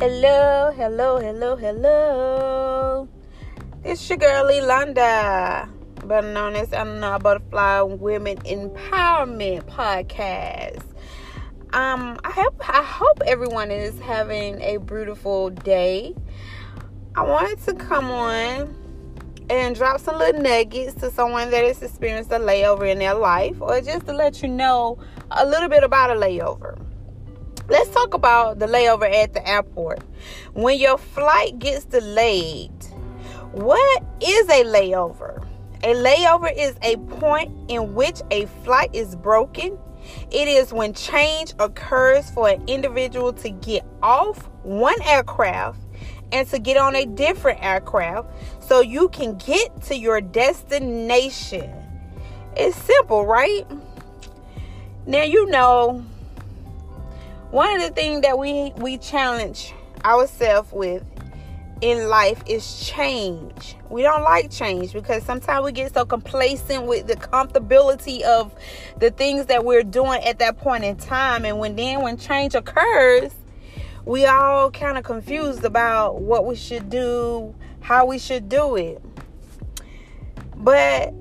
Hello, hello, hello, hello. It's your girl Elonda, better known as Anna Butterfly Women Empowerment Podcast. Um, I hope I hope everyone is having a beautiful day. I wanted to come on and drop some little nuggets to someone that has experienced a layover in their life, or just to let you know a little bit about a layover. Let's talk about the layover at the airport. When your flight gets delayed, what is a layover? A layover is a point in which a flight is broken. It is when change occurs for an individual to get off one aircraft and to get on a different aircraft so you can get to your destination. It's simple, right? Now you know one of the things that we we challenge ourselves with in life is change. We don't like change because sometimes we get so complacent with the comfortability of the things that we're doing at that point in time and when then when change occurs, we all kind of confused about what we should do, how we should do it. But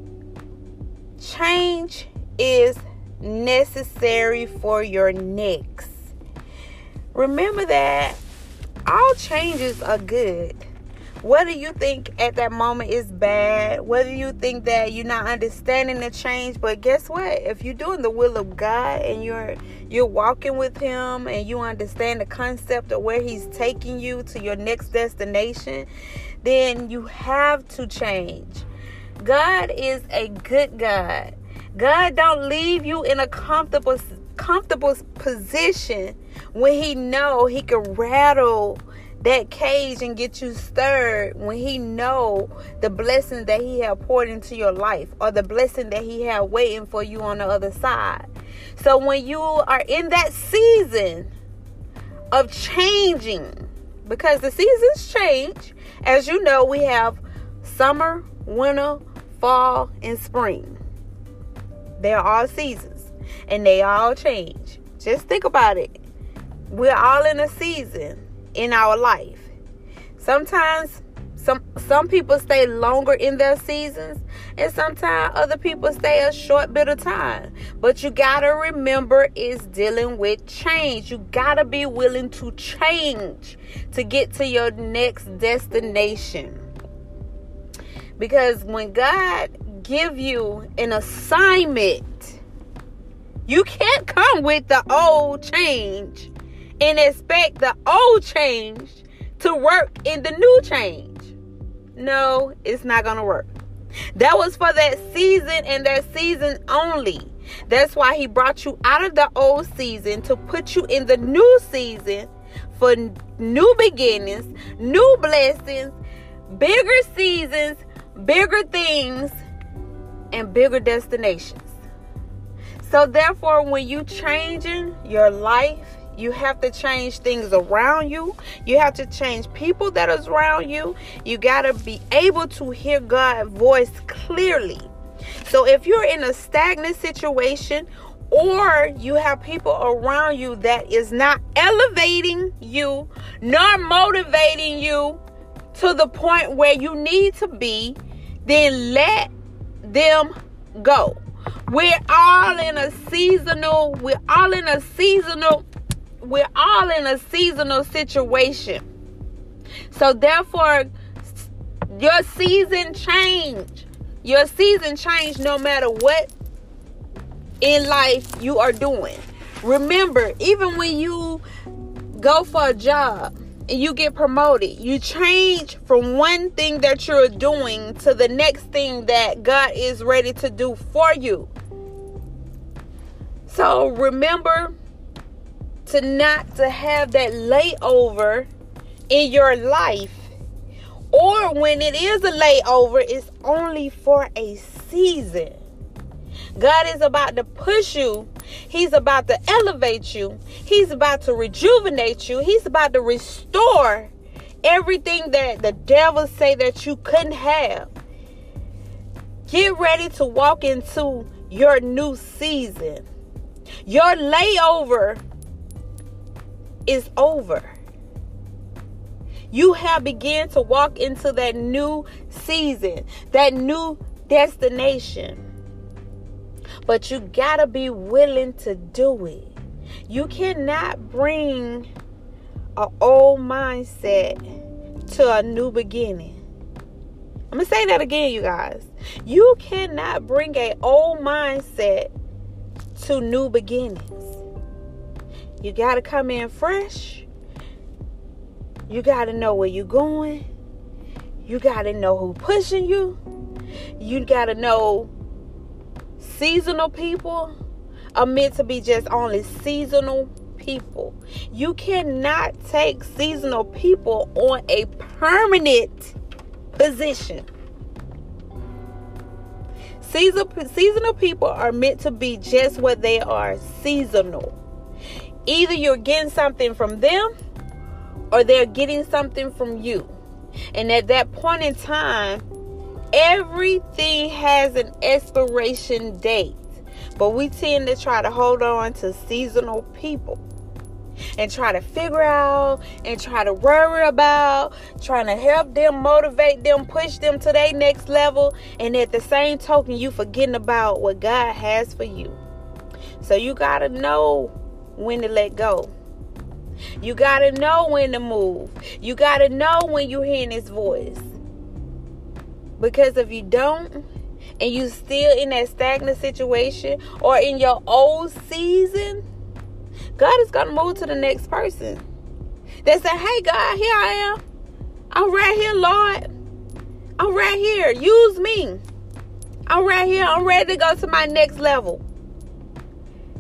change is necessary for your next remember that all changes are good. Whether you think at that moment is bad, whether you think that you're not understanding the change, but guess what? If you're doing the will of God and you're you're walking with him and you understand the concept of where he's taking you to your next destination, then you have to change. God is a good God. God don't leave you in a comfortable comfortable position when he know he can rattle that cage and get you stirred when he know the blessing that he have poured into your life or the blessing that he have waiting for you on the other side. So when you are in that season of changing because the seasons change as you know we have summer winter fall and spring. They're all seasons and they all change. Just think about it. We're all in a season in our life. Sometimes some some people stay longer in their seasons and sometimes other people stay a short bit of time. But you got to remember it's dealing with change. You got to be willing to change to get to your next destination. Because when God give you an assignment you can't come with the old change and expect the old change to work in the new change. No, it's not going to work. That was for that season and that season only. That's why he brought you out of the old season to put you in the new season for new beginnings, new blessings, bigger seasons, bigger things, and bigger destinations. So therefore, when you changing your life, you have to change things around you. You have to change people that is around you. You got to be able to hear God's voice clearly. So if you're in a stagnant situation or you have people around you that is not elevating you nor motivating you to the point where you need to be, then let them go. We're all in a seasonal, we're all in a seasonal, we're all in a seasonal situation. So therefore, your season change. Your season change no matter what in life you are doing. Remember, even when you go for a job, and you get promoted. You change from one thing that you're doing to the next thing that God is ready to do for you. So remember to not to have that layover in your life. Or when it is a layover, it's only for a season. God is about to push you. He's about to elevate you. He's about to rejuvenate you. He's about to restore everything that the devil say that you couldn't have. Get ready to walk into your new season. Your layover is over. You have begun to walk into that new season, that new destination. But you got to be willing to do it. You cannot bring an old mindset to a new beginning. I'm going to say that again, you guys. You cannot bring an old mindset to new beginnings. You got to come in fresh. You got to know where you're going. You got to know who pushing you. You got to know seasonal people are meant to be just only seasonal people. You cannot take seasonal people on a permanent position. Seasonal, seasonal people are meant to be just what they are seasonal. Either you're getting something from them or they're getting something from you. And at that point in time, everything has an expiration date. But we tend to try to hold on to seasonal people and try to figure out and try to worry about, trying to help them, motivate them, push them to their next level. And at the same token, you forgetting about what God has for you. So you got to know when to let go. You got to know when to move. You got to know when you're hearing his voice. Because if you don't, and you still in that stagnant situation or in your old season, God is to move to the next person. They say, hey, God, here I am. I'm right here, Lord. I'm right here. Use me. I'm right here. I'm ready to go to my next level.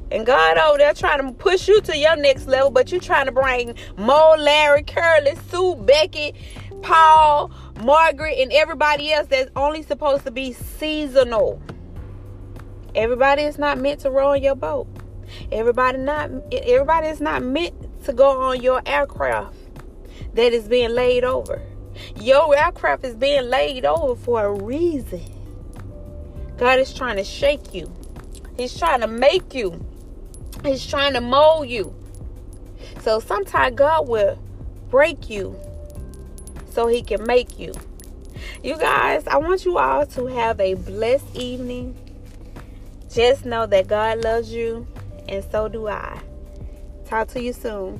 And God over there trying to push you to your next level, but you're trying to bring Moe, Larry, Curly, Sue, Becky, Paul, Margaret, and everybody else that's only supposed to be seasonal. Everybody is not meant to row in your boat. Everybody not everybody is not meant to go on your aircraft that is being laid over. Your aircraft is being laid over for a reason. God is trying to shake you. He's trying to make you. He's trying to mold you. So sometimes God will break you so he can make you. You guys, I want you all to have a blessed evening. Just know that God loves you and so do I. Talk to you soon.